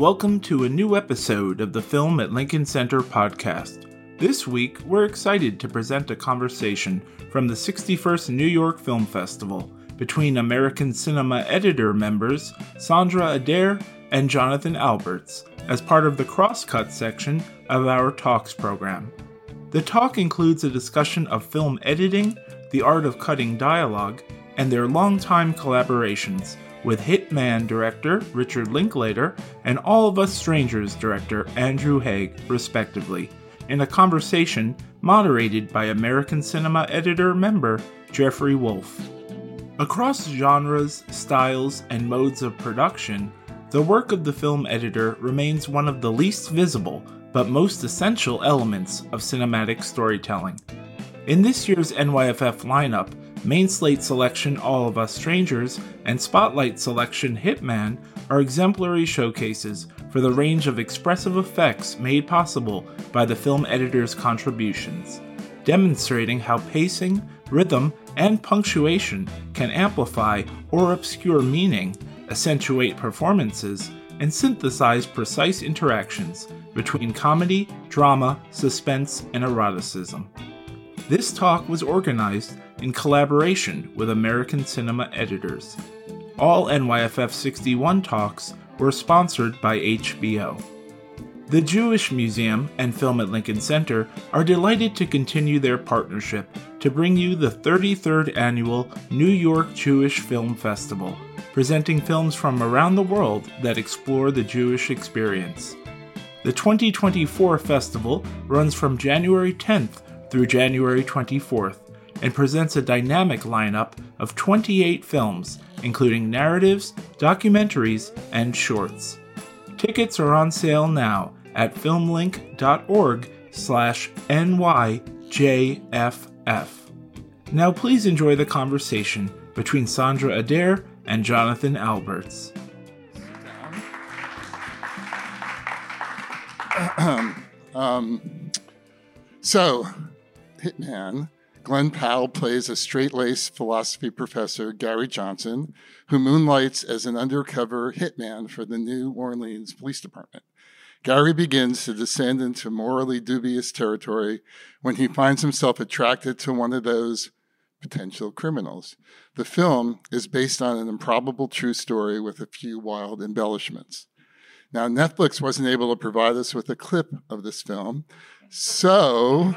Welcome to a new episode of the Film at Lincoln Center podcast. This week, we're excited to present a conversation from the 61st New York Film Festival between American Cinema Editor members Sandra Adair and Jonathan Alberts as part of the Crosscut section of our Talks program. The talk includes a discussion of film editing, the art of cutting dialogue, and their longtime collaborations with Hit Man director Richard Linklater and All of Us Strangers director Andrew Haigh, respectively, in a conversation moderated by American Cinema Editor member Jeffrey Wolf. Across genres, styles, and modes of production, the work of the film editor remains one of the least visible but most essential elements of cinematic storytelling. In this year's NYFF lineup, Main Slate Selection All of Us Strangers and Spotlight Selection Hit Man are exemplary showcases for the range of expressive effects made possible by the film editor's contributions, demonstrating how pacing, rhythm, and punctuation can amplify or obscure meaning, accentuate performances, and synthesize precise interactions between comedy, drama, suspense, and eroticism. This talk was organized in collaboration with American Cinema Editors. All NYFF 61 talks were sponsored by HBO. The Jewish Museum and Film at Lincoln Center are delighted to continue their partnership to bring you the 33rd annual New York Jewish Film Festival, presenting films from around the world that explore the Jewish experience. The 2024 festival runs from January 10th through January 24th and presents a dynamic lineup of 28 films, including narratives, documentaries, and shorts. Tickets are on sale now at filmlinc.org slash nyjff. Now please enjoy the conversation between Sandra Adair and Jonathan Alberts. um, so, Hit Man Glen Powell plays a straight laced philosophy professor, Gary Johnson, who moonlights as an undercover hitman for the New Orleans Police Department. Gary begins to descend into morally dubious territory when he finds himself attracted to one of those potential criminals. The film is based on an improbable true story with a few wild embellishments. Now, Netflix wasn't able to provide us with a clip of this film, so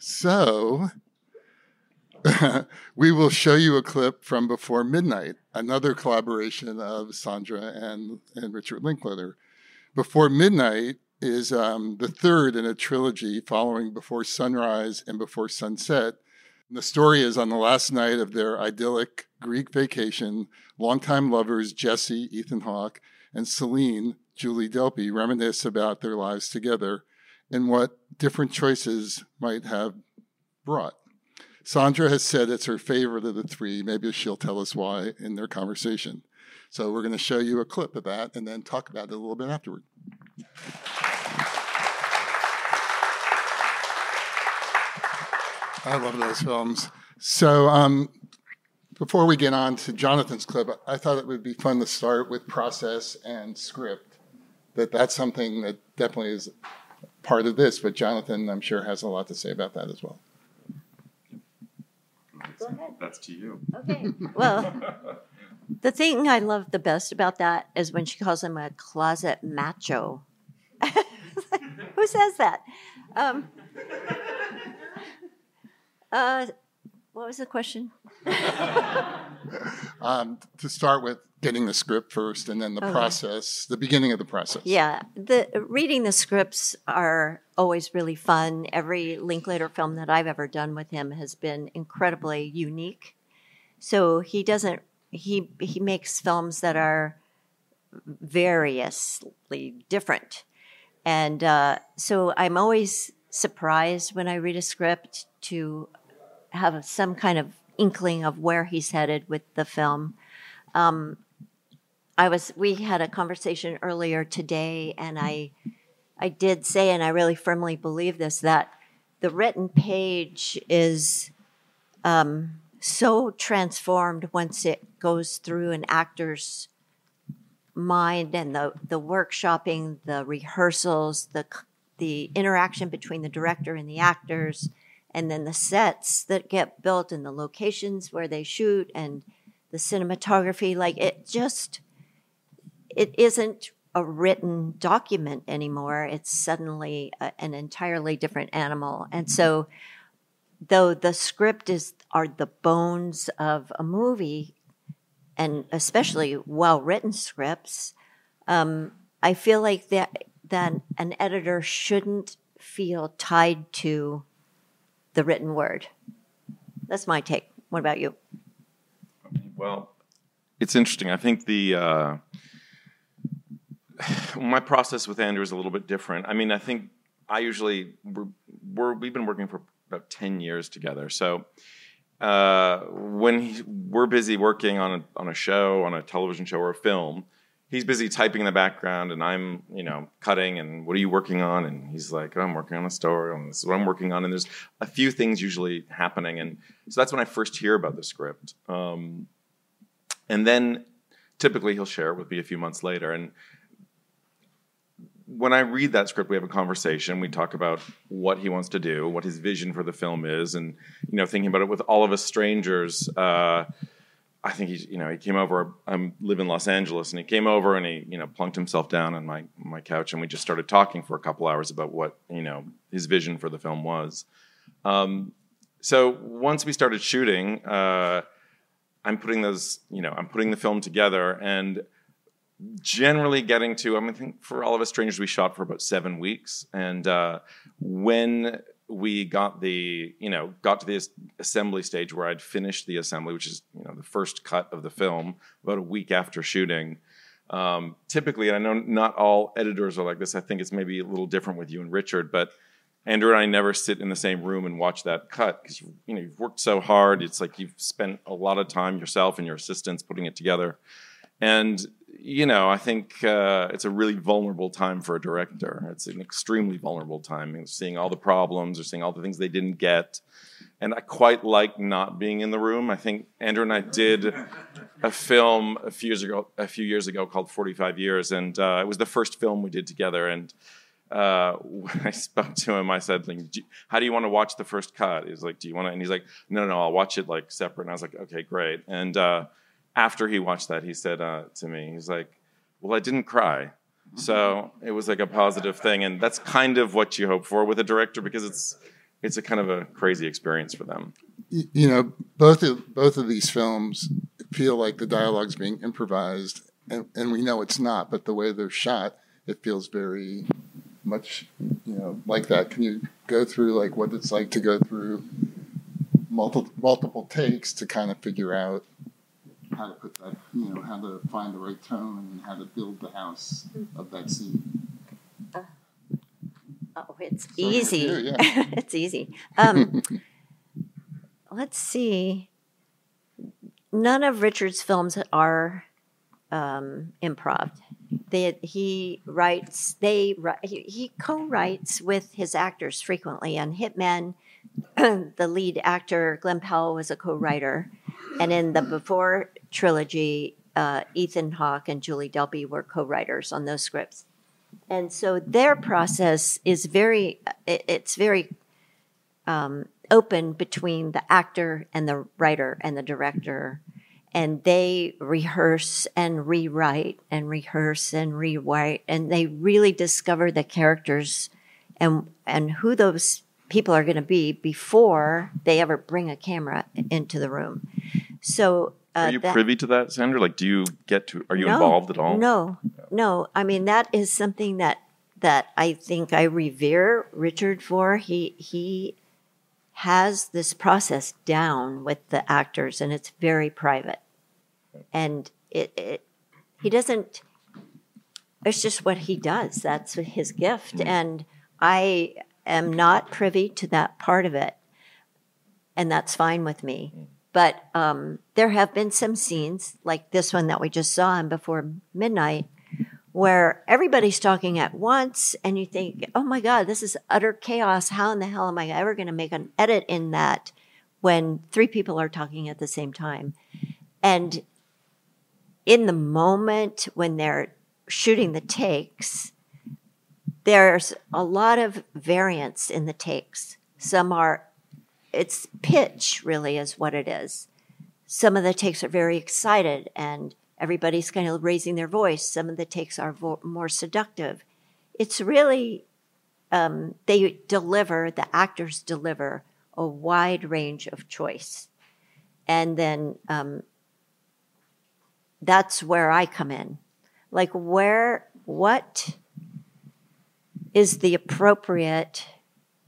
so, we will show you a clip from Before Midnight, another collaboration of Sandra and, and Richard Linklater. Before Midnight is um, the third in a trilogy following Before Sunrise and Before Sunset. And the story is on the last night of their idyllic Greek vacation, longtime lovers Jesse, Ethan Hawke, and Celine, Julie Delpy, reminisce about their lives together and what different choices might have brought. Sandra has said it's her favorite of the three. Maybe she'll tell us why in their conversation. So we're going to show you a clip of that and then talk about it a little bit afterward. I love those films. So um, before we get on to Jonathan's clip, I thought it would be fun to start with process and script. That that's something that definitely is part of this, but Jonathan, I'm sure, has a lot to say about that as well. Go ahead. That's to you. Okay. Well, the thing I love the best about that is when she calls him a closet macho. Who says that? Um, uh, what was the question? um, to start with, getting the script first and then the okay. process, the beginning of the process. Yeah, the reading the scripts are always really fun. Every Linklater film that I've ever done with him has been incredibly unique. So he doesn't he he makes films that are variously different. And uh, so I'm always surprised when I read a script to have some kind of inkling of where he's headed with the film. Um, I was we had a conversation earlier today and I I did say and I really firmly believe this that the written page is um, so transformed once it goes through an actor's mind and the the workshopping, the rehearsals, the the interaction between the director and the actors, and then the sets that get built and the locations where they shoot and the cinematography. Like it just, it isn't a written document anymore. It's suddenly a, an entirely different animal. And so, though the script is are the bones of a movie, and especially well written scripts, um, I feel like that that an editor shouldn't feel tied to the written word. That's my take. What about you? Well, it's interesting. I think the uh, my process with Andrew is a little bit different. I mean, I think I usually we're, we're we've been working for about ten years together. So uh, when he, we're busy working on a on a show, on a television show or a film, he's busy typing in the background and I'm, you know, cutting and what are you working on? And he's like, oh, I'm working on a story and this is what I'm working on. And there's a few things usually happening. And so that's when I first hear about the script. Um, and then typically he'll share it with me a few months later. And when I read that script, we have a conversation. We talk about what he wants to do, what his vision for the film is, and you know, thinking about it with all of us strangers. Uh, I think he's, you know, he came over. I live in Los Angeles, and he came over and he, you know, plunked himself down on my my couch, and we just started talking for a couple hours about what, you know, his vision for the film was. Um, so once we started shooting, uh, I'm putting those, you know, I'm putting the film together, and generally getting to. I mean, I think for all of us strangers, we shot for about seven weeks, and uh, when we got the you know got to the assembly stage where I'd finished the assembly, which is you know the first cut of the film, about a week after shooting. Um, typically, and I know not all editors are like this. I think it's maybe a little different with you and Richard, but Andrew and I never sit in the same room and watch that cut because you know you've worked so hard. It's like you've spent a lot of time yourself and your assistants putting it together, and you know, I think uh, it's a really vulnerable time for a director. It's an extremely vulnerable time, seeing all the problems or seeing all the things they didn't get. And I quite like not being in the room. I think Andrew and I did a film a few years ago, a few years ago called 45 Years, and uh, it was the first film we did together. And uh, when I spoke to him, I said, like, "How do you want to watch the first cut?" He's like, "Do you want to?" And he's like, "No, no, I'll watch it like separate." And I was like, "Okay, great." And uh, after he watched that, he said uh, to me, he's like, "Well, I didn't cry." So it was like a positive thing, and that's kind of what you hope for with a director because it's it's a kind of a crazy experience for them. You know, both of both of these films feel like the dialogue's being improvised, and, and we know it's not. But the way they're shot, it feels very much, you know, like that. Can you go through like what it's like to go through multiple multiple takes to kind of figure out how to put that, you know, how to find the right tone and how to build the house of that scene. Uh, oh, it's so easy. yeah. it's easy. Um, let's see. None of Richard's films are um, improv. They, he writes. They he, he co-writes with his actors frequently. On Hitmen, the lead actor Glen Powell was a co-writer, and in the before trilogy, uh, Ethan Hawke and Julie Delpy were co-writers on those scripts, and so their process is very it's very um, open between the actor and the writer and the director, and they rehearse and rewrite and rehearse and rewrite, and they really discover the characters and and who those people are going to be before they ever bring a camera into the room. So uh, are you that, privy to that, Sandra? Like, do you get to? Are you no, involved at all? No, no. I mean, that is something that that I think I revere Richard for. He he has this process down with the actors, and it's very private. And it, it he doesn't. It's just what he does. That's his gift, mm. and I am not privy to that part of it, and that's fine with me. Mm. But um, there have been some scenes like this one that we just saw in Before Midnight where everybody's talking at once and you think, oh my God, this is utter chaos. How in the hell am I ever going to make an edit in that when three people are talking at the same time? And in the moment when they're shooting the takes, there's a lot of variance in the takes. Some are, it's pitch really is what it is. Some of the takes are very excited and everybody's kind of raising their voice. Some of the takes are vo- more seductive. It's really, um, they deliver, the actors deliver a wide range of choice. And then um, that's where I come in. Like, where, what is the appropriate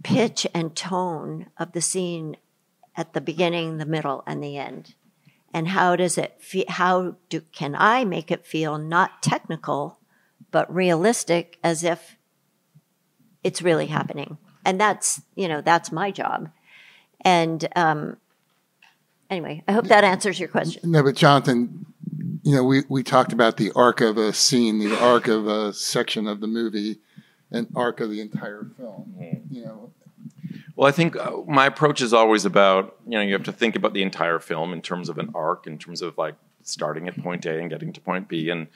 pitch and tone of the scene at the beginning, the middle, and the end? And how does it feel? How do, can I make it feel not technical, but realistic as if it's really happening? And that's, you know, that's my job. And um, anyway, I hope that answers your question. No, but Jonathan, you know, we, we talked about the arc of a scene, the arc of a section of the movie, and arc of the entire film. Mm-hmm. You know, Well, I think uh, my approach is always about you know you have to think about the entire film in terms of an arc, in terms of like starting at point A and getting to point B, and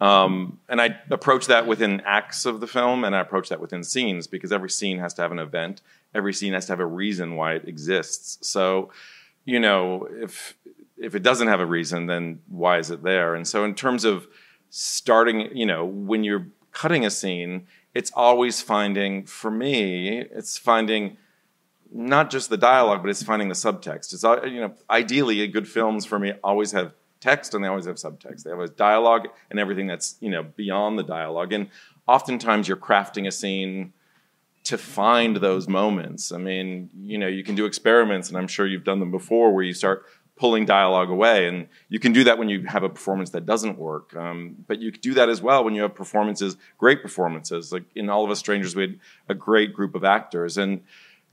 um, and I approach that within acts of the film, and I approach that within scenes because every scene has to have an event, every scene has to have a reason why it exists. So, you know, if if it doesn't have a reason, then why is it there? And so, in terms of starting, you know, when you're cutting a scene, it's always finding for me, it's finding not just the dialogue, but it's finding the subtext. It's uh, you know, ideally, good films for me always have text and they always have subtext. They have dialogue and everything that's you know beyond the dialogue. And oftentimes, you're crafting a scene to find those moments. I mean, you know, you can do experiments, and I'm sure you've done them before, where you start pulling dialogue away, and you can do that when you have a performance that doesn't work. Um, but you do that as well when you have performances, great performances. Like in All of Us Strangers, we had a great group of actors, and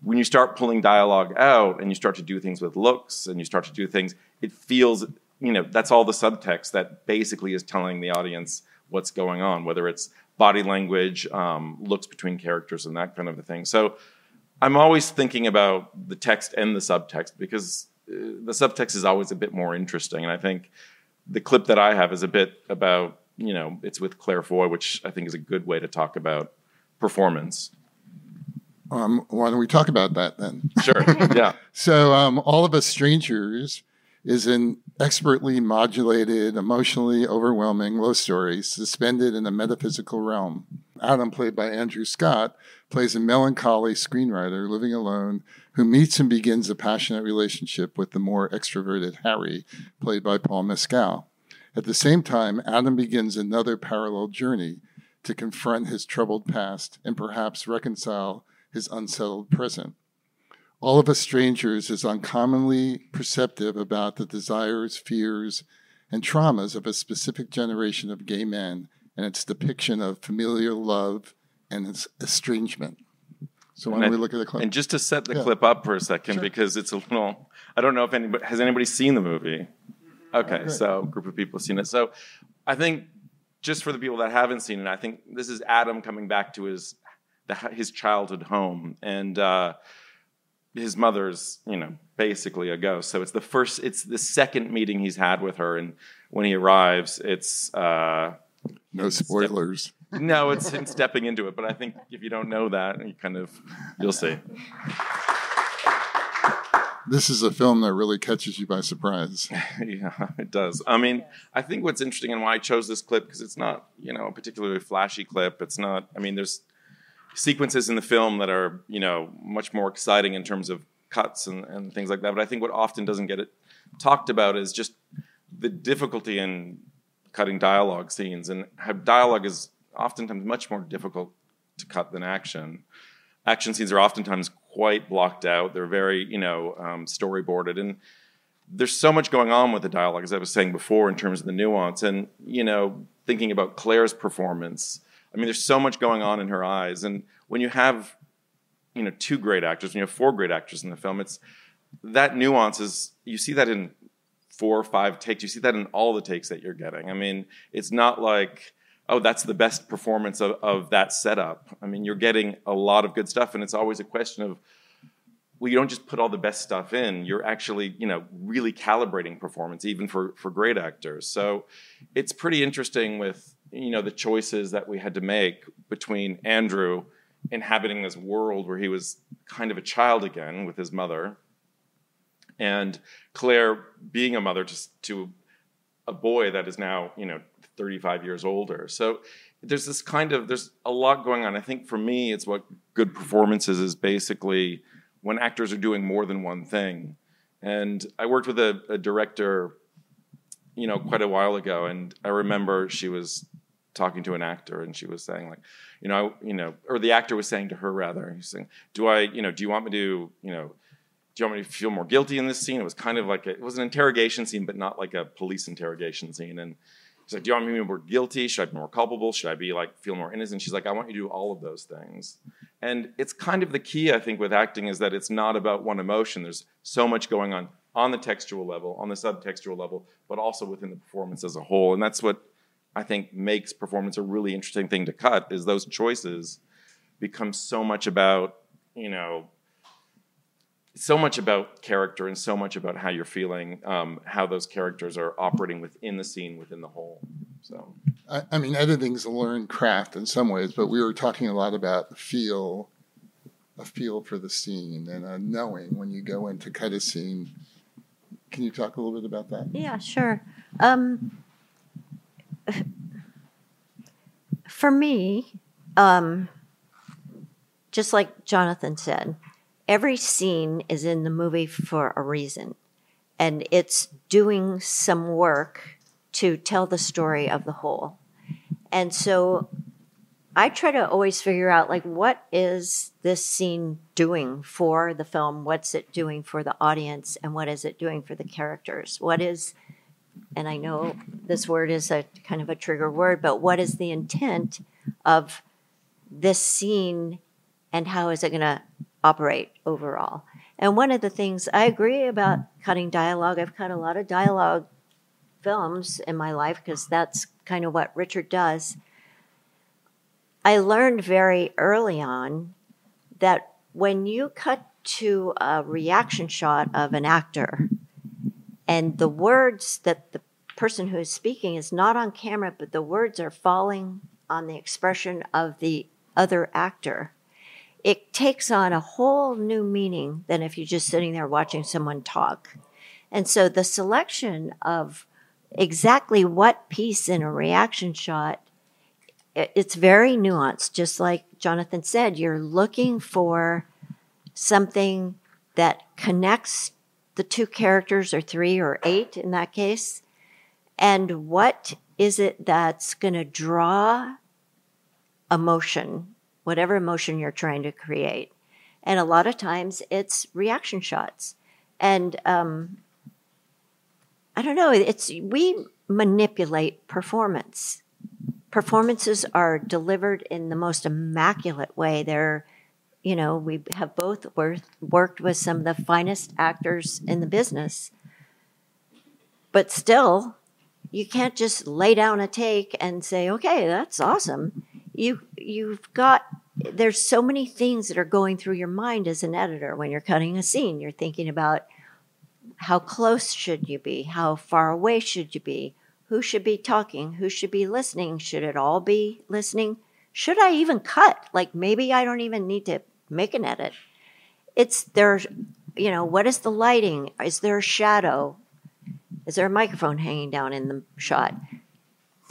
when you start pulling dialogue out and you start to do things with looks and you start to do things, it feels, you know, that's all the subtext that basically is telling the audience what's going on, whether it's body language, um, looks between characters, and that kind of a thing. So I'm always thinking about the text and the subtext because the subtext is always a bit more interesting. And I think the clip that I have is a bit about, you know, it's with Claire Foy, which I think is a good way to talk about performance. um, why don't we talk about that then? Sure. Yeah. So, um, All of Us Strangers is an expertly modulated, emotionally overwhelming love story suspended in a metaphysical realm. Adam, played by Andrew Scott, plays a melancholy screenwriter living alone who meets and begins a passionate relationship with the more extroverted Harry, played by Paul Mescal. At the same time, Adam begins another parallel journey to confront his troubled past and perhaps reconcile his unsettled present. All of Us Strangers is uncommonly perceptive about the desires, fears, and traumas of a specific generation of gay men and its depiction of familial love and its estrangement. So why And don't I- we look at the clip? And just to set the Yeah. clip up for a second, Sure. because it's a little, I don't know if anybody, has anybody seen the movie? Okay, great. so a group of people have seen it. So I think just for the people that haven't seen it, I think this is Adam coming back to his, the, his childhood home. And, uh, his mother's, you know, basically a ghost. So it's the first, it's the second meeting he's had with her, and when he arrives, it's uh, no spoilers. No, it's him stepping into it. But I think if you don't know that, you kind of, you'll see. This is a film that really catches you by surprise. yeah, it does. I mean, I think what's interesting and why I chose this clip because it's not, you know, a particularly flashy clip. It's not. I mean, there's sequences in the film that are, you know, much more exciting in terms of cuts and, and things like that. But I think what often doesn't get it talked about is just the difficulty in cutting dialogue scenes and how dialogue is oftentimes much more difficult to cut than action. Action scenes are oftentimes quite blocked out. They're very, you know, um, storyboarded, and there's so much going on with the dialogue, as I was saying before, in terms of the nuance. And you know, thinking about Claire's performance, I mean, there's so much going on in her eyes. And when you have, you know, two great actors, when you have four great actors in the film, it's that nuance is you see that in four or five takes. You see that in all the takes that you're getting. I mean, it's not like, oh, that's the best performance of, of that setup. I mean, you're getting a lot of good stuff, and it's always a question of well, you don't just put all the best stuff in. You're actually, you know, really calibrating performance, even for for great actors. So, it's pretty interesting with you know the choices that we had to make between Andrew inhabiting this world where he was kind of a child again with his mother, and Claire being a mother to to a boy that is now you know 35 years older. So there's this kind of there's a lot going on. I think for me, it's what good performances is basically when actors are doing more than one thing. And I worked with a, a director, you know, quite a while ago, and I remember she was talking to an actor, and she was saying like, you know, I, you know, or the actor was saying to her rather, he's saying, "Do I, you know, do you want me to, you know." Do you want me to feel more guilty in this scene? It was kind of like a, it was an interrogation scene, but not like a police interrogation scene. And He's like, Do you want me to be more guilty? Should I be more culpable? Should I be like feel more innocent? She's like, I want you to do all of those things. And it's kind of the key, I think, with acting is that it's not about one emotion. There's so much going on on the textual level, on the subtextual level, but also within the performance as a whole. And that's what I think makes performance a really interesting thing to cut is those choices become so much about, you know, so much about character and so much about how you're feeling, um, how those characters are operating within the scene, within the whole. So, I, I mean, editing's a learned craft in some ways, but we were talking a lot about feel, a feel for the scene, and a knowing when you go in to cut a scene. Can you talk a little bit about that? Yeah, sure. Um, for me, um, just like Jonathan said, every scene is in the movie for a reason, and it's doing some work to tell the story of the whole. And so I try to always figure out like what is this scene doing for the film? What's it doing for the audience and what is it doing for the characters? What is and I know this word is a kind of a trigger word, but what is the intent of this scene and how is it going to operate overall. And one of the things I agree about cutting dialogue, I've cut a lot of dialogue films in my life because that's kind of what Richard does. I learned very early on that when you cut to a reaction shot of an actor and the words that the person who is speaking is not on camera, but the words are falling on the expression of the other actor, it takes on a whole new meaning than if you're just sitting there watching someone talk. And so the selection of exactly what piece in a reaction shot, it's very nuanced. Just like Jonathan said, you're looking for something that connects the two characters, or three or eight in that case. And what is it that's going to draw emotion whatever emotion you're trying to create. And a lot of times it's reaction shots. And um, I don't know, it's we manipulate performance. Performances are delivered in the most immaculate way. They're, you know, we have both worked with some of the finest actors in the business. But still, you can't just lay down a take and say, okay, that's awesome you you've got there's so many things that are going through your mind as an editor when you're cutting a scene. You're thinking about how close should you be? How far away should you be? Who should be talking? Who should be listening? Should it all be listening? Should I even cut? Like maybe I don't even need to make an edit. It's there's, you know, what is the lighting? Is there a shadow? Is there a microphone hanging down in the shot?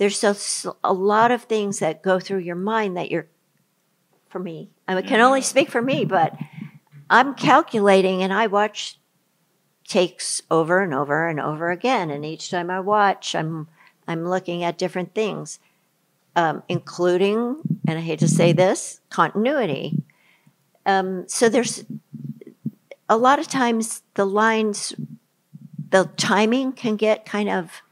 There's a, a lot of things that go through your mind that you're for me i can only speak for me but i'm calculating and i watch takes over and over and over again. And each time i watch i'm i'm looking at different things um, including and i hate to say this continuity. Um, so there's a lot of times the lines the timing can get kind of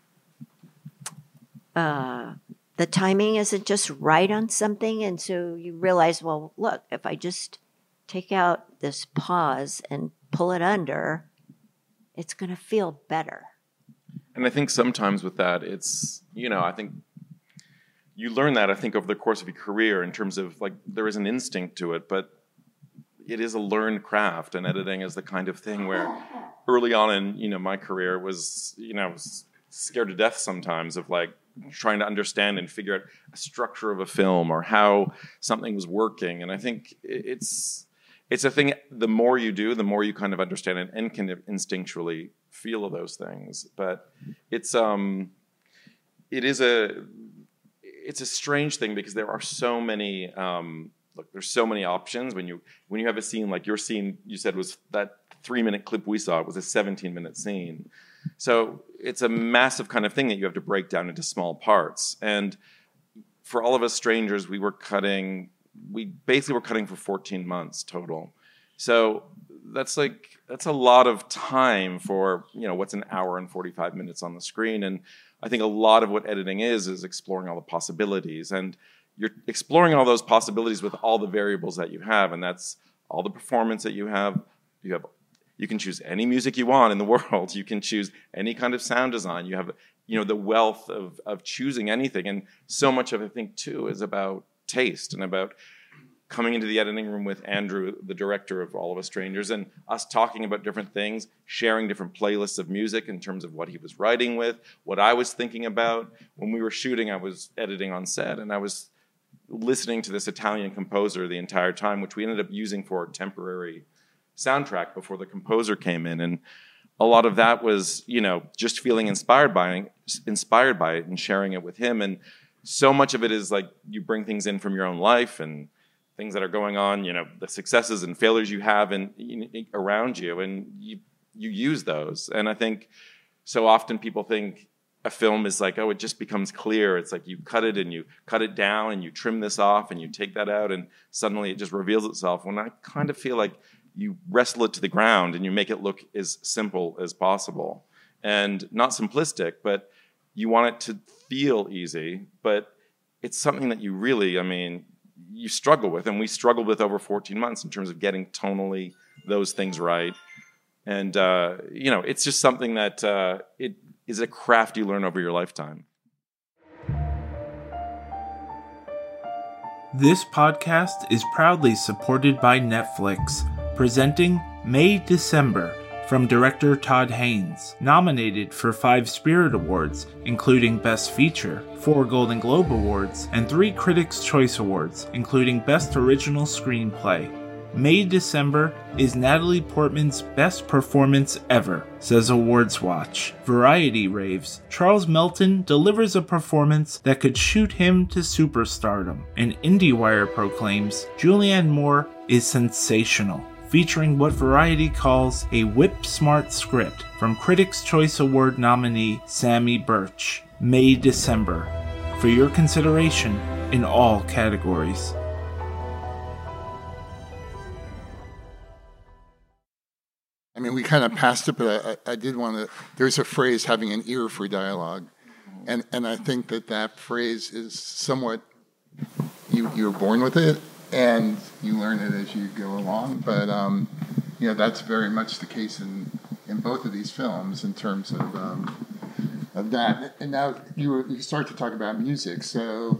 uh, the timing isn't just right on something. And so you realize, well, look, if I just take out this pause and pull it under, it's going to feel better. And I think sometimes with that, it's, you know, I think you learn that, I think, over the course of your career in terms of like there is an instinct to it, but it is a learned craft, and editing is the kind of thing where early on in you know my career was you know I was scared to death sometimes of like trying to understand and figure out a structure of a film or how something was working. And I think it's it's a thing. The more you do, the more you kind of understand it and can instinctually feel those things. But it's um, it is a it's a strange thing because there are so many um, look. There's so many options when you when you have a scene like your scene you said was that three minute clip we saw. It was a 17 minute scene. So it's a massive kind of thing that you have to break down into small parts. And for all of us strangers, we were cutting, we basically were cutting for 14 months total. So that's like, that's a lot of time for, you know, what's an hour and 45 minutes on the screen. And I think a lot of what editing is, is exploring all the possibilities. And you're exploring all those possibilities with all the variables that you have. And that's all the performance that you have. You have you can choose any music you want in the world. You can choose any kind of sound design. You have, you know, the wealth of, of choosing anything. And so much of it, I think, too, is about taste and about coming into the editing room with Andrew, the director of All of Us Strangers, and us talking about different things, sharing different playlists of music in terms of what he was writing with, what I was thinking about. When we were shooting, I was editing on set, and I was listening to this Italian composer the entire time, which we ended up using for temporary soundtrack before the composer came in and a lot of that was you know just feeling inspired by inspired by it and sharing it with him and so much of it is like you bring things in from your own life and things that are going on you know the successes and failures you have and around you and you you use those. And i think so often people think a film is like oh it just becomes clear. It's like you cut it and you cut it down and you trim this off and you take that out and suddenly it just reveals itself. When i kind of feel like you wrestle it to the ground and you make it look as simple as possible. And not simplistic but you want it to feel easy but it's something that you really i mean you struggle with. And we struggled with over 14 months in terms of getting tonally those things right. And uh, you know it's just something that uh, it is a craft you learn over your lifetime. This podcast is proudly supported by netflix presenting May December from director Todd Haynes, nominated for five Spirit Awards, including Best Feature, four Golden Globe Awards, and three Critics' Choice Awards, including Best Original Screenplay. May December is Natalie Portman's best performance ever, says Awards Watch. Variety raves Charles Melton delivers a performance that could shoot him to superstardom, and IndieWire proclaims Julianne Moore is sensational featuring what Variety calls a whip smart script from Critics' Choice Award nominee Samy Burch, May December, for your consideration in all categories. I mean, we kind of passed it, but I, I did want to. There's a phrase having an ear for dialogue, and and I think that that phrase is somewhat you you were born with it, and you learn it as you go along. But um, you know that's very much the case in in both of these films in terms of um, of that. And now you you start to talk about music, so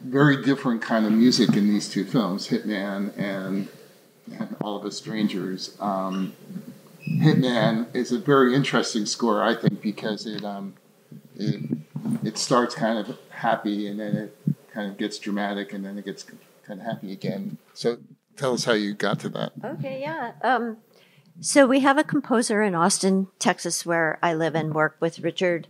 very different kind of music in these two films, Hit Man and, and All of Us Strangers. Um, Hit Man is a very interesting score, I think, because it um, it it starts kind of happy and then it kind of gets dramatic and then it gets of happy again. So tell us how you got to that. Okay, yeah. Um, so we have a composer in Austin, Texas, where I live and work with Richard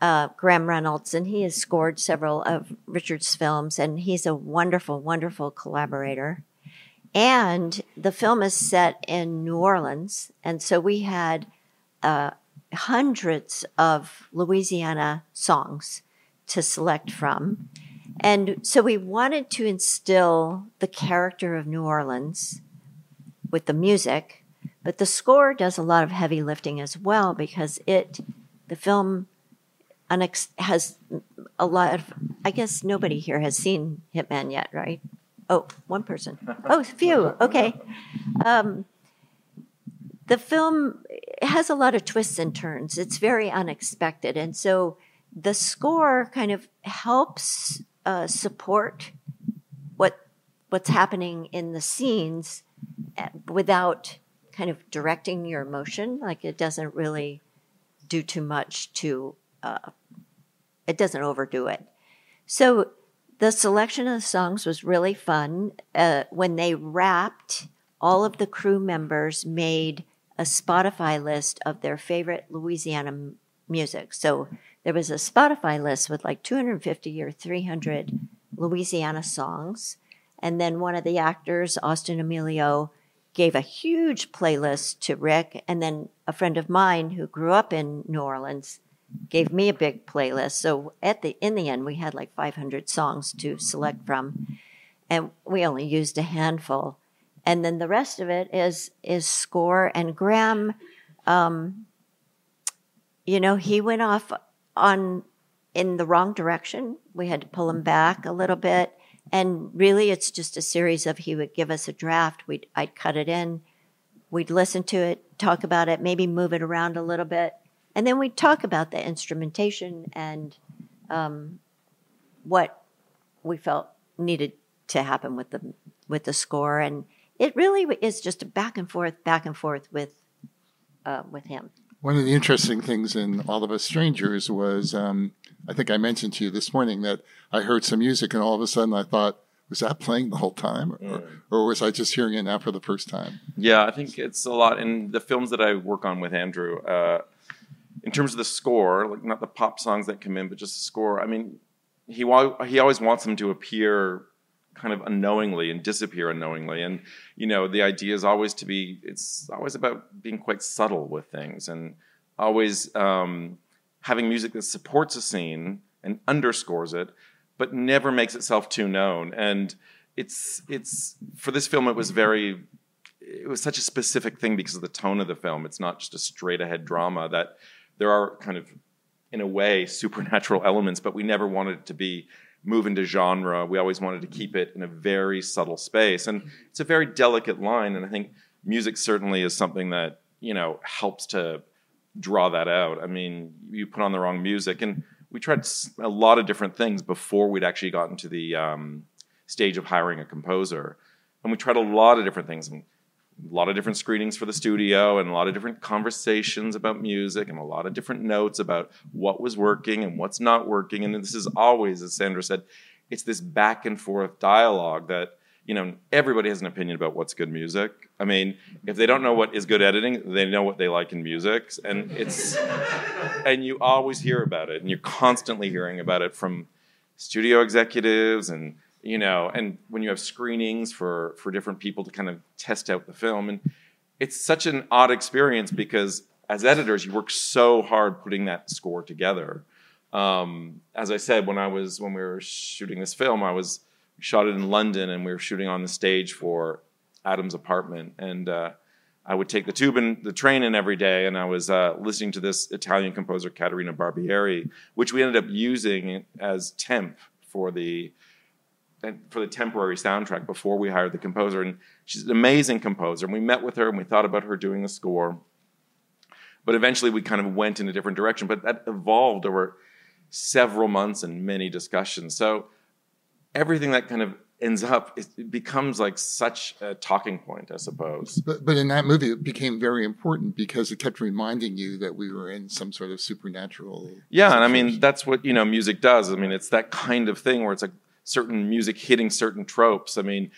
uh, Graham Reynolds, and he has scored several of Richard's films, and he's a wonderful, wonderful collaborator. And the film is set in New Orleans, and so we had uh, hundreds of Louisiana songs to select from. And so we wanted to instill the character of New Orleans with the music, but the score does a lot of heavy lifting as well because it, the film has a lot of, I guess nobody here has seen Hit Man yet, right? Oh, one person. Oh, few. Okay. Um, the film has a lot of twists and turns. It's very unexpected. And so the score kind of helps uh, support what what's happening in the scenes, uh, without kind of directing your emotion. Like it doesn't really do too much to, uh, it doesn't overdo it. So the selection of the songs was really fun. Uh, when they wrapped, all of the crew members made a Spotify list of their favorite Louisiana music. So there was a Spotify list with like 250 or 300 Louisiana songs. And then one of the actors, Austin Amelio, gave a huge playlist to Rick. And then a friend of mine who grew up in New Orleans gave me a big playlist. So at the in the end, we had like 500 songs to select from, and we only used a handful. And then the rest of it is is score. And Graham, um, you know, he went off on in the wrong direction. We had to pull him back a little bit. And really, it's just a series of he would give us a draft. We'd I'd cut it in. We'd listen to it, talk about it, maybe move it around a little bit, and then we'd talk about the instrumentation and um, what we felt needed to happen with the with the score. And it really is just a back and forth, back and forth with uh, with him. One of the interesting things in All of Us Strangers was um, I think I mentioned to you this morning that I heard some music and all of a sudden I thought, was that playing the whole time? Or, Mm. or was I just hearing it now for the first time? Yeah, I think it's a lot in the films that I work on with Andrew. Uh, in terms of the score, like not the pop songs that come in, but just the score. I mean, he he always wants them to appear kind of unknowingly and disappear unknowingly. And you know, the idea is always to be. It's always about being quite subtle with things and always um, having music that supports a scene and underscores it, but never makes itself too known. And it's it's for this film, it was very it was such a specific thing because of the tone of the film. It's not just a straight ahead drama that there are kind of in a way supernatural elements, but we never wanted it to be move into genre. We always wanted to keep it in a very subtle space. And it's a very delicate line and I think music certainly is something that, you know, helps to draw that out. I mean, you put on the wrong music and we tried a lot of different things before we'd actually gotten to the um, stage of hiring a composer. And we tried a lot of different things and a lot of different screenings for the studio and a lot of different conversations about music and a lot of different notes about what was working and what's not working. And this is always, as Sandra said, it's this back and forth dialogue that you know everybody has an opinion about what's good music. I mean, if they don't know what is good editing, they know what they like in music, and it's and you always hear about it, and you're constantly hearing about it from studio executives and you know and when you have screenings for for different people to kind of test out the film. And it's such an odd experience because as editors you work so hard putting that score together. Um, as i said when i was when we were shooting this film i was shot it in london and we were shooting on the stage for adam's apartment. And uh, i would take the tube and the train in every day. And i was uh, listening to this italian composer caterina barbieri which we ended up using as temp for the for the temporary soundtrack before we hired the composer. And she's an amazing composer. And we met with her and we thought about her doing the score. But eventually we kind of went in a different direction. But that evolved over several months and many discussions. So everything that kind of ends up it becomes like such a talking point, I suppose. But, but in that movie, it became very important because it kept reminding you that we were in some sort of supernatural. Yeah, and I mean that's what you know music does. I mean it's that kind of thing where it's like certain music hitting certain tropes. I mean,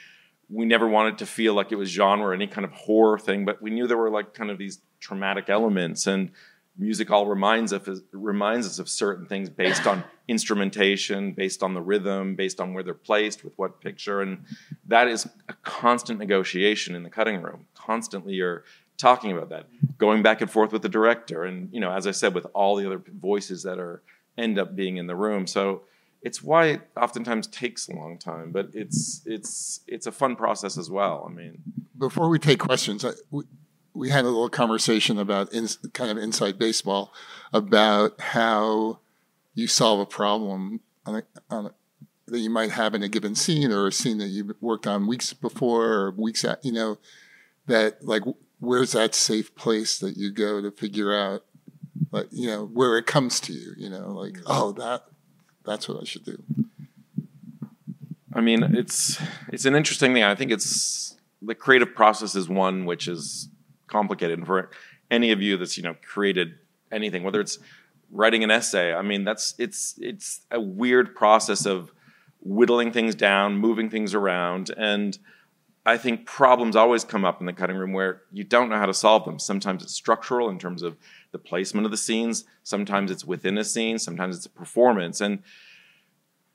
we never wanted to feel like it was genre or any kind of horror thing, but we knew there were like kind of these traumatic elements and music all reminds us reminds us of certain things based on instrumentation, based on the rhythm, based on where they're placed with what picture and that is a constant negotiation in the cutting room. Constantly you're talking about that, going back and forth with the director and you know, as I said with all the other voices that are end up being in the room. So it's why it oftentimes takes a long time, but it's it's it's a fun process as well. I mean, before we take questions, I, we, we had a little conversation about in, kind of inside baseball about how you solve a problem on a, on a, that you might have in a given scene or a scene that you've worked on weeks before or weeks at, you know, that like where's that safe place that you go to figure out, like you know, where it comes to you, you know, like mm. oh that that's what I should do. I mean, it's it's an interesting thing. I think it's the creative process is one which is complicated. And for any of you that's you know created anything, whether it's writing an essay, I mean that's it's it's a weird process of whittling things down, moving things around, and I think problems always come up in the cutting room where you don't know how to solve them. Sometimes it's structural in terms of the placement of the scenes. Sometimes it's within a scene. Sometimes it's a performance. And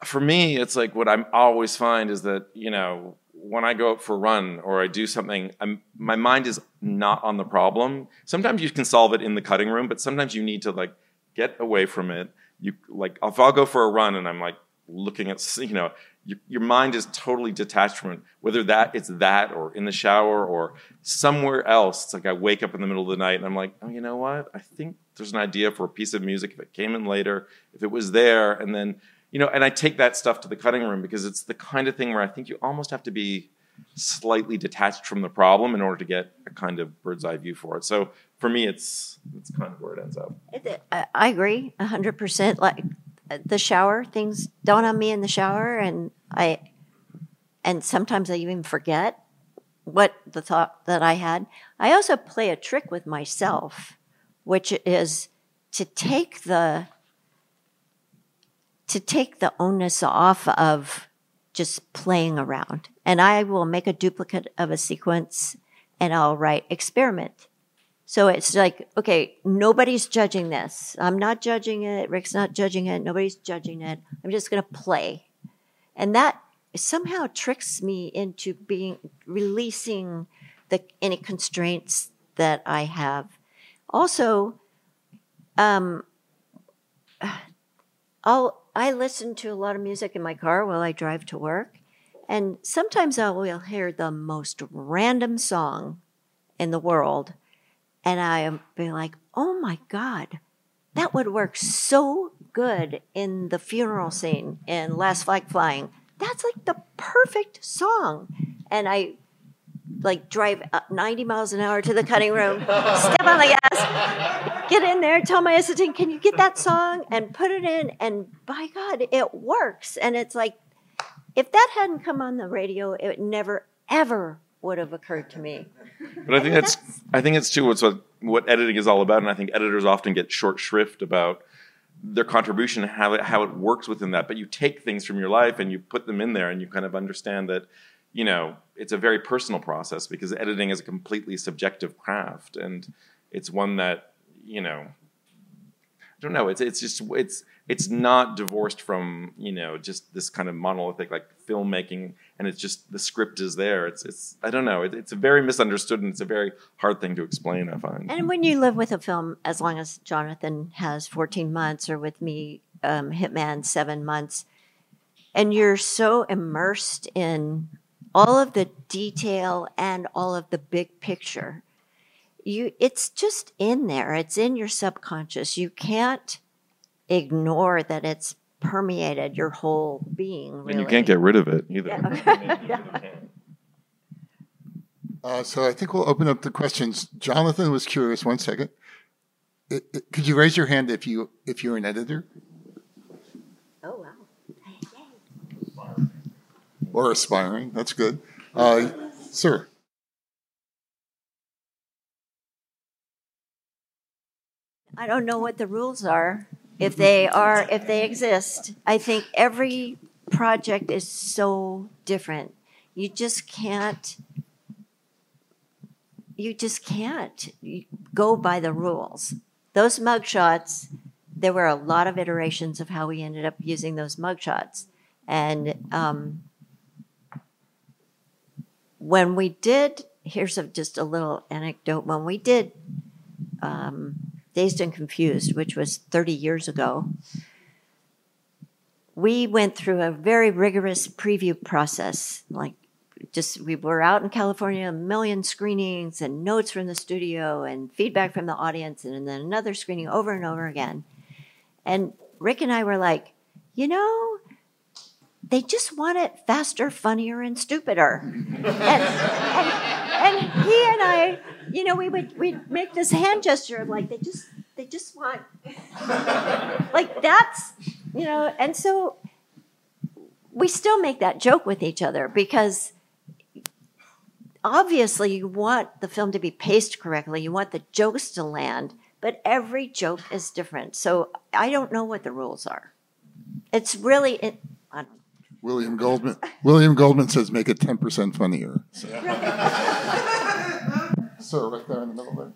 for me, it's like what I always find is that you know when I go out for a run or I do something, I'm, my mind is not on the problem. Sometimes you can solve it in the cutting room, but sometimes you need to like get away from it. You like if I'll go for a run and I'm like looking at you know your, your mind is totally detached from it. Whether that it's that or in the shower or somewhere else. It's like I wake up in the middle of the night and I'm like, oh, you know what? I think there's an idea for a piece of music if it came in later, if it was there, and then you know, and I take that stuff to the cutting room because it's the kind of thing where I think you almost have to be slightly detached from the problem in order to get a kind of bird's eye view for it. So for me, it's it's kind of where it ends up. I agree hundred percent. Like uh, the shower, things dawn on me in the shower, and I, and sometimes I even forget what the thought that I had. I also play a trick with myself, which is to take the to take the onus off of just playing around. And I will make a duplicate of a sequence and I'll write experiment. So it's like, okay, nobody's judging this. I'm not judging it. Rick's not judging it. Nobody's judging it. I'm just going to play. And that somehow tricks me into being releasing the any constraints that I have. Also, um, I'll I listen to a lot of music in my car while I drive to work, and sometimes I will hear the most random song in the world, and I'll be like, "Oh my god, that would work so good in the funeral scene in Last Flag Flying. That's like the perfect song." And I like drive 90 miles an hour to the cutting room, step on the gas, get in there, tell my assistant, can you get that song and put it in? And by God, it works. And it's like, if that hadn't come on the radio, it never, ever would have occurred to me. But I think that's, that's I think it's too what's what, what editing is all about. And I think editors often get short shrift about their contribution how it, how it works within that. But you take things from your life and you put them in there and you kind of understand that you know, it's a very personal process because editing is a completely subjective craft, and it's one that you know, I don't know. It's it's just it's it's not divorced from you know just this kind of monolithic like filmmaking, and it's just the script is there. It's it's I don't know. It, it's a very misunderstood and it's a very hard thing to explain. I find. And when you live with a film as long as Jonathan has fourteen months, or with me, um, Hit Man seven months, and you're so immersed in all of the detail and all of the big picture. You, it's just in there. It's in your subconscious. You can't ignore that it's permeated your whole being. Really. And you can't get rid of it either. Yeah. uh, so I think we'll open up the questions. Jonathan was curious. One second. It, it, could you raise your hand if you if you're an editor? Oh wow Yay. or aspiring. That's good. Uh, sir. I don't know what the rules are, if they are, if they exist. I think every project is so different. You just can't. You just can't go by the rules. Those mugshots, there were a lot of iterations of how we ended up using those mugshots, and um, when we did, here's a, just a little anecdote. When we did um, Dazed and Confused, which was 30 years ago, we went through a very rigorous preview process. Like, just we were out in California, a million screenings and notes from the studio and feedback from the audience, and then another screening over and over again. And Rick and I were like, you know, they just want it faster, funnier, and stupider. and, and, and, he and I, you know, we would we'd make this hand gesture of like they just they just want like that's you know, and so we still make that joke with each other because obviously you want the film to be paced correctly, you want the jokes to land, but every joke is different. So I don't know what the rules are. It's really, it, I don't know. William Goldman. William Goldman says make it ten percent funnier. So. Sir, right there in the middle there.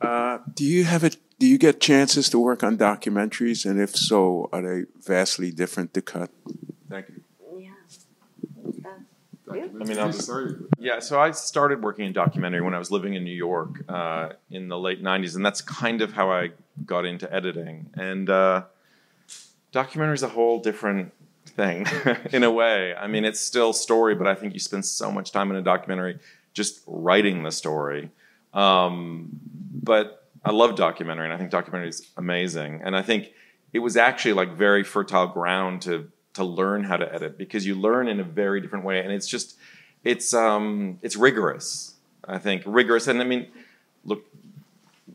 Uh, do you have a do you get chances to work on documentaries, and if so, are they vastly different to cut? Thank you. Yeah. I mean, I'll just- Yeah, so I started working in documentary when I was living in New York uh, in the late '90s, and that's kind of how I got into editing. And uh, documentary is a whole different thing in a way. I mean, it's still story, but I think you spend so much time in a documentary just writing the story. Um, but I love documentary, and I think documentary is amazing. And I think it was actually like very fertile ground to to learn how to edit because you learn in a very different way, and it's just it's um it's rigorous. I think rigorous, and I mean, look,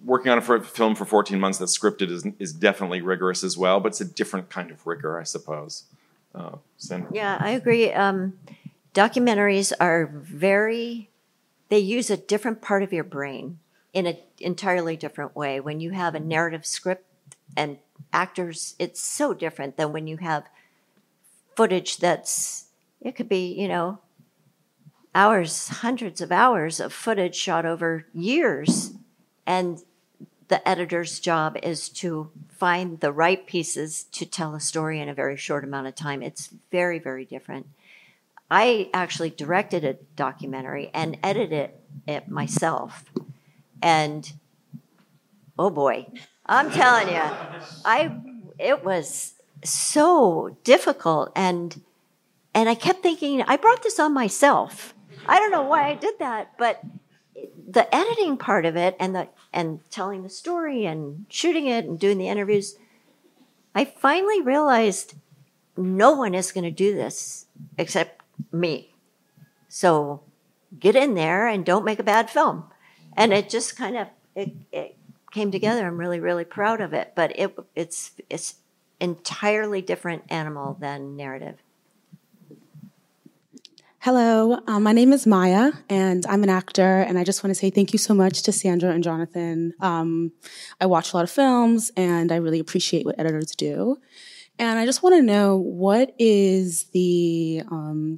working on a film for 14 months that's scripted is is definitely rigorous as well, but it's a different kind of rigor, I suppose. Uh? Yeah, I agree. Um, documentaries are very, they use a different part of your brain in an entirely different way. When you have a narrative script and actors, it's so different than when you have footage that's, it could be, you know, hours, hundreds of hours of footage shot over years. And the editor's job is to find the right pieces to tell a story in a very short amount of time. It's very, very different. I actually directed a documentary and edited it myself. And oh boy, I'm telling you, I it was so difficult and and I kept thinking I brought this on myself. I don't know why I did that, but the editing part of it and the and telling the story and shooting it and doing the interviews i finally realized no one is going to do this except me. So get in there and don't make a bad film. And it just kind of it, it came together. I'm really really proud of it but it it's it's entirely different animal than narrative Hello, um, my name is Maya, and I'm an actor. And I just want to say thank you so much to Sandra and Jonathan. Um, I watch a lot of films, and I really appreciate what editors do. And I just want to know what is the um,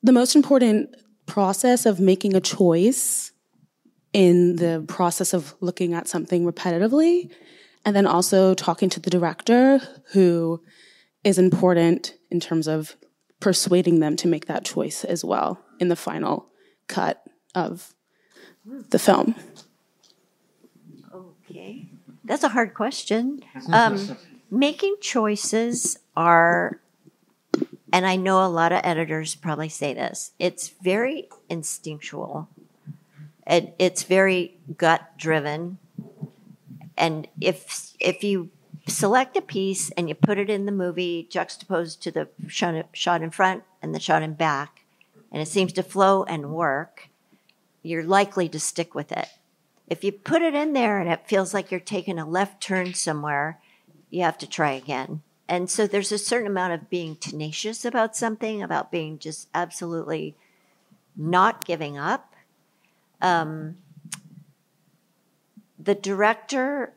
the most important process of making a choice in the process of looking at something repetitively, and then also talking to the director, who is important in terms of persuading them to make that choice as well in the final cut of the film. Okay, that's a hard question. Um, making choices are, and I know a lot of editors probably say this. It's very instinctual. It, it's very gut driven, and if if you select a piece and you put it in the movie juxtaposed to the shot, in front and the shot in back, and it seems to flow and work, you're likely to stick with it. If you put it in there and it feels like you're taking a left turn somewhere, you have to try again. And so there's a certain amount of being tenacious about something, about being just absolutely not giving up. Um, the director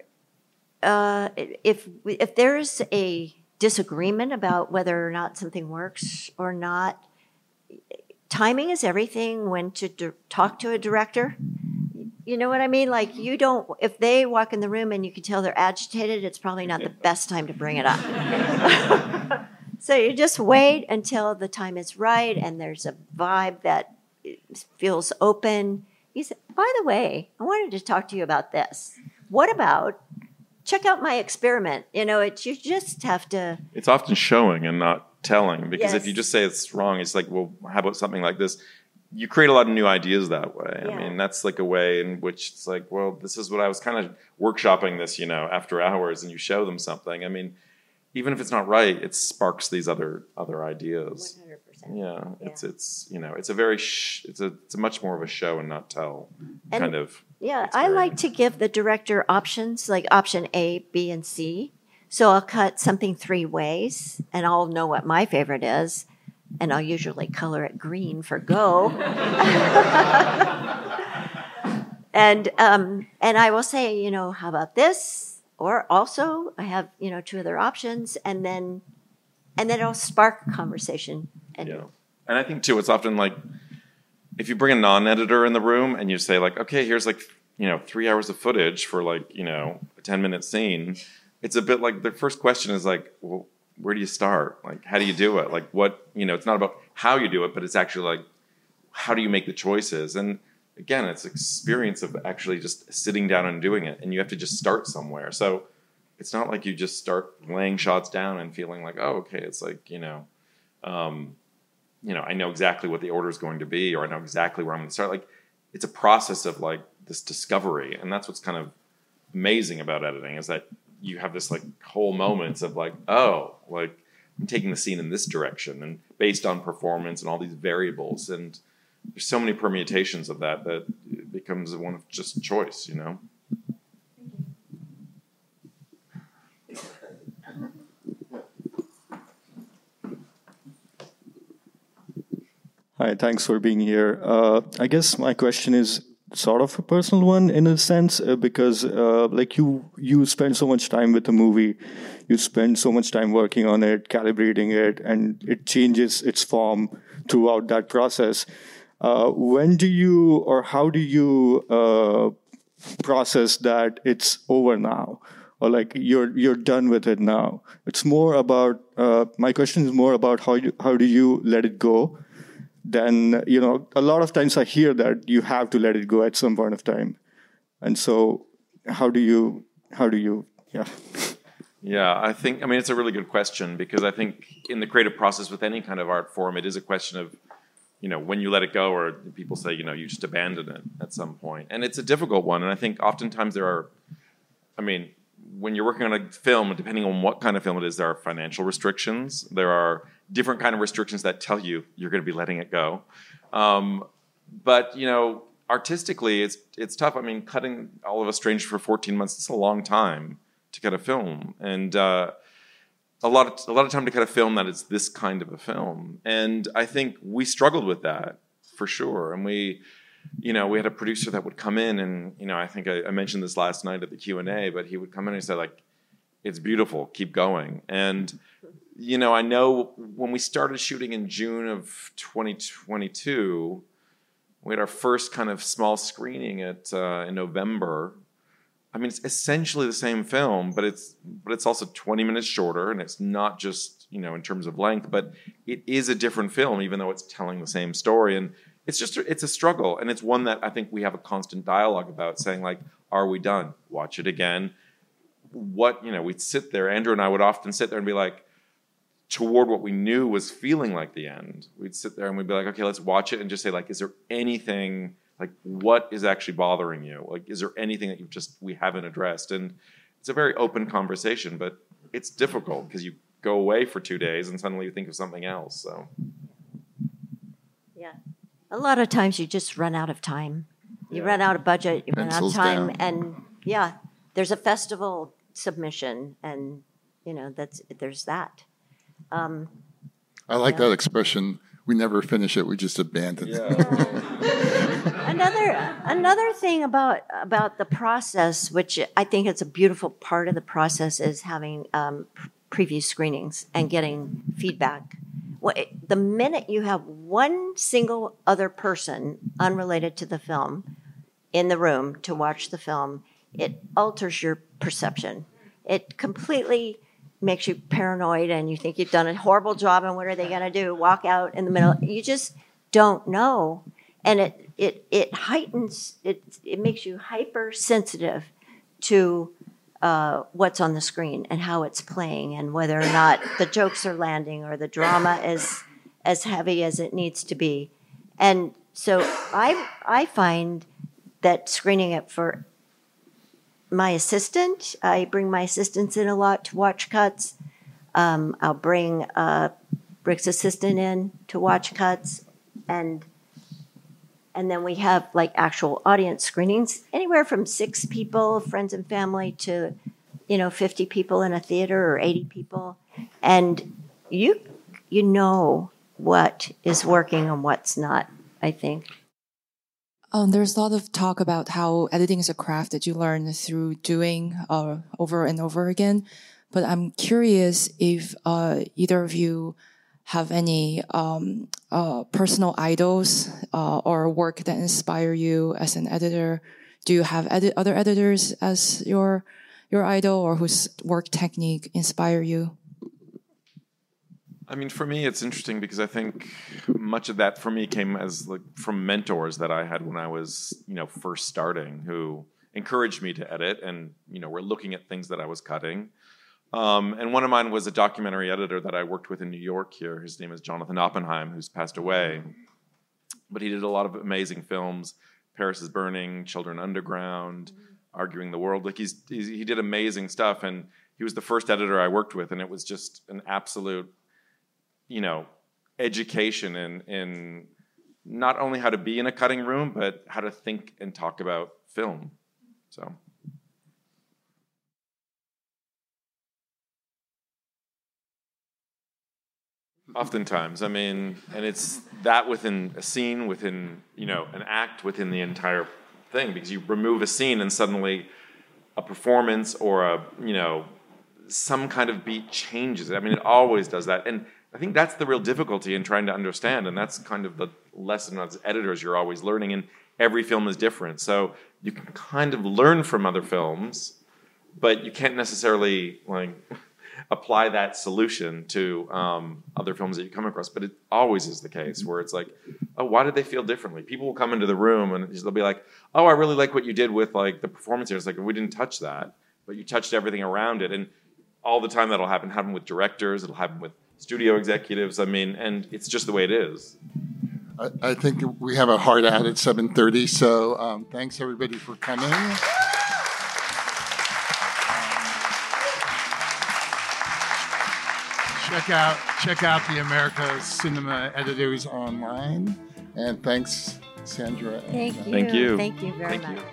uh, if if there's a disagreement about whether or not something works or not, timing is everything. When to di- talk to a director, you know what I mean. Like you don't. If they walk in the room and you can tell they're agitated, it's probably not the best time to bring it up. so you just wait until the time is right and there's a vibe that feels open. You say, by the way, I wanted to talk to you about this. What about check out my experiment. You know, it you just have to. It's often showing and not telling because if you just say it's wrong, it's like, well, how about something like this? You create a lot of new ideas that way. Yeah. I mean, that's like a way in which it's like, well, this is what I was kind of workshopping this, you know, after hours, and you show them something. I mean, even if it's not right, it sparks these other other ideas. Yeah, it's it's you know, it's a very sh- it's a it's a much more of a show and not tell And- kind of. Yeah, I like to give the director options, like option A, B, and C, So I'll cut something three ways, and I'll know what my favorite is, and I'll usually color it green for go. and um, and I will say, you know, how about this? Or also, I have you know two other options, and then and then it'll spark a conversation. And Yeah. And I think too, it's often like if you bring a non-editor in the room and you say like, okay, here's like you know three hours of footage for like you know a ten minute scene. It's a bit like the first question is like, well, where do you start? Like, how do you do it? Like, what you know? It's not about how you do it, but it's actually like, how do you make the choices? And again, it's experience of actually just sitting down and doing it, and you have to just start somewhere. So it's not like you just start laying shots down and feeling like, oh, okay, it's like you know. Um, you know, I know exactly what the order is going to be, or I know exactly where I'm going to start. Like, it's a process of like this discovery, and that's what's kind of amazing about editing is that you have this like whole moments of like, oh, like I'm taking the scene in this direction, and based on performance and all these variables, and there's so many permutations of that that it becomes one of just choice, you know. Hi, thanks for being here. Uh, I guess my question is sort of a personal one in a sense uh, because uh, like you you spend so much time with the movie you spend so much time working on it calibrating it and it changes its form throughout that process. Uh, when do you or how do you uh, process that it's over now? Or like you're you're done with it now? It's more about uh, my question is more about how you how do you let it go then you know a lot of times i hear that you have to let it go at some point of time and so how do you how do you yeah Yeah, I think, I mean, it's a really good question because I think in the creative process with any kind of art form, it is a question of, you know, when you let it go, or people say, you know, you just abandon it at some. And it's a difficult one. And I think oftentimes there are, I mean, when you're working on a film, depending on what kind of film it is, there are financial restrictions. There are different kind of restrictions that tell you you're going to be letting it go. Um, but, you know, artistically, it's, it's tough. I mean, cutting all of us strangers for 14 months, it's a long time to cut a film, and uh, a lot of a lot of time to cut a film that is this kind of a film. And I think we struggled with that for sure. And we, you know, we had a producer that would come in, and you know, I think I, I mentioned this last night at the Q and A, but he would come in and say like, "It's beautiful, keep going." And you know, I know when we started shooting in June of 2022, we had our first kind of small screening at uh, in November. I mean, it's essentially the same film, but it's but it's also 20 minutes shorter, and it's not just you know in terms of length, but it is a different film, even though it's telling the same story. And it's just it's a struggle, and it's one that I think we have a constant dialogue about, saying like, "Are we done? Watch it again." What you know, we'd sit there. Andrew and I would often sit there and be like, toward what we knew was feeling like the end. We'd sit there and we'd be like, "Okay, let's watch it," and just say like, "Is there anything?" like what is actually bothering you like is there anything that you've just we haven't addressed and it's a very open conversation but it's difficult because you go away for two days and suddenly you think of something else so Yeah. A lot of times you just run out of time. You Yeah. run out of budget, you run out of time, down. and yeah, there's a festival submission, and you know that's there's that. Um, I like Yeah. that expression. We never finish it. We just abandon it. another another thing about about the process, which I think is a beautiful part of the process, is having um, preview screenings and getting feedback. What, the minute you have one single other person unrelated to the film in the room to watch the film, it alters your perception. It completely makes you paranoid and you think you've done a horrible job and what are they going to do? Walk out in the middle. You just don't know. And it, it, it heightens, it, it makes you hypersensitive to uh, what's on the screen and how it's playing and whether or not the jokes are landing or the drama is as heavy as it needs to be. And so I, I find that screening it for my assistant, I bring my assistants in a lot to watch cuts. Um, I'll bring uh, Rick's assistant in to watch cuts, and and then we have like actual audience screenings, anywhere from six people, friends and family, to you know, 50 people in a theater or 80 people. And you, you know what is working and what's not, I think. Um, there's a lot of talk about how editing is a craft that you learn through doing uh, over and over again. But I'm curious if uh, either of you have any um, uh, personal idols uh, or work that inspire you as an editor. Do you have other editors as your your idol, or whose work technique inspire you? I mean, for me, it's interesting because I think much of that for me came as like from mentors that I had when I was, you know, first starting, who encouraged me to edit, and you know, were looking at things that I was cutting. Um, and one of mine was a documentary editor that I worked with in New York here. His name is Jonathan Oppenheim, who's passed away. But he did a lot of amazing films Paris is Burning, Children Underground, Arguing the World. Like he's, he's, he did amazing stuff. And he was the first editor I worked with. And it was just an absolute, you know, education in, in not only how to be in a cutting room, but how to think and talk about film. So. Oftentimes, I mean, and it's that within a scene, within you know an act, within the entire thing, because you remove a scene and suddenly a performance or a you know some kind of beat changes. It. I mean, it always does that, and I think that's the real difficulty in trying to understand, and that's kind of the lesson as editors you're always learning. And every film is different, so you can kind of learn from other films, but you can't necessarily like apply that solution to um, other films that you come across. But it always is the case where it's like, oh, why did they feel differently? People will come into the room and they'll be like, oh, I really like what you did with like the performance here. It's like we didn't touch that, but you touched everything around it. And all the time that'll happen. Happen with directors. It'll happen with studio executives. I mean, and it's just the way it is. I, I think we have a hard out at 7:30. So um, thanks everybody for coming. check out check out the America Cinema Editors online, and thanks, Sandra. Thank you. Thank you. Thank you very Thank much. you.